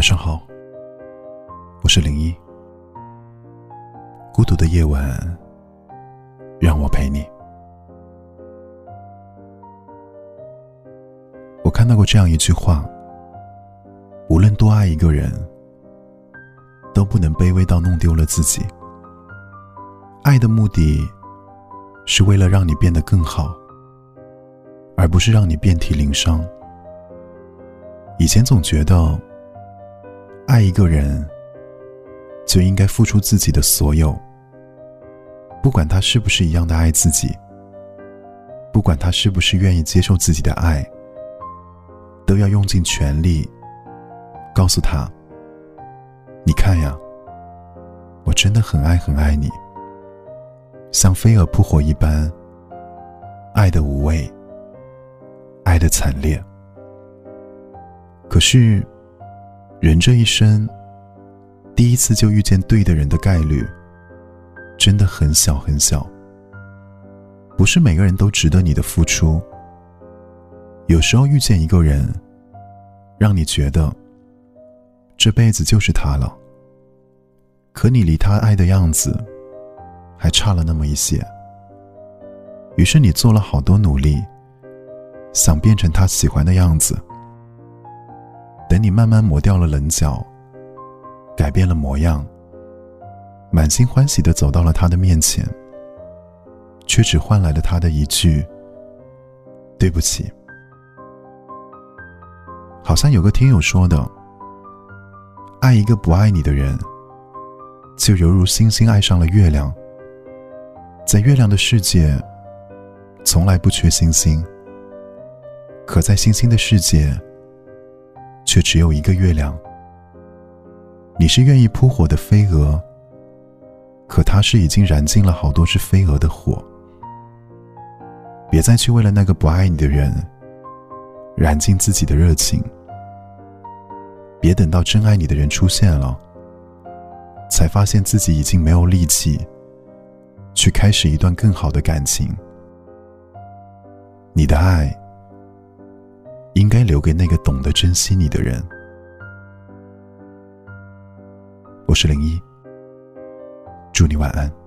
晚上好，我是零一。孤独的夜晚，让我陪你。我看到过这样一句话：无论多爱一个人，都不能卑微到弄丢了自己。爱的目的，是为了让你变得更好，而不是让你遍体鳞伤。以前总觉得，爱一个人就应该付出自己的所有，不管他是不是一样的爱自己，不管他是不是愿意接受自己的爱，都要用尽全力告诉他：“你看呀，我真的很爱很爱你，像飞蛾扑火一般，爱的无畏，爱的惨烈。”可是，人这一生，第一次就遇见对的人的概率，真的很小很小。不是每个人都值得你的付出。有时候遇见一个人，让你觉得这辈子就是他了。可你离他爱的样子，还差了那么一些。于是你做了好多努力，想变成他喜欢的样子。等你慢慢磨掉了棱角，改变了模样，满心欢喜的走到了他的面前，却只换来了他的一句“对不起”。好像有个听友说的：“爱一个不爱你的人，就犹如星星爱上了月亮，在月亮的世界，从来不缺星星；可在星星的世界。”却只有一个月亮。你是愿意扑火的飞蛾，可他是已经燃尽了好多只飞蛾的火。别再去为了那个不爱你的人燃尽自己的热情。别等到真爱你的人出现了，才发现自己已经没有力气去开始一段更好的感情。你的爱。应该留给那个懂得珍惜你的人。我是零一，祝你晚安。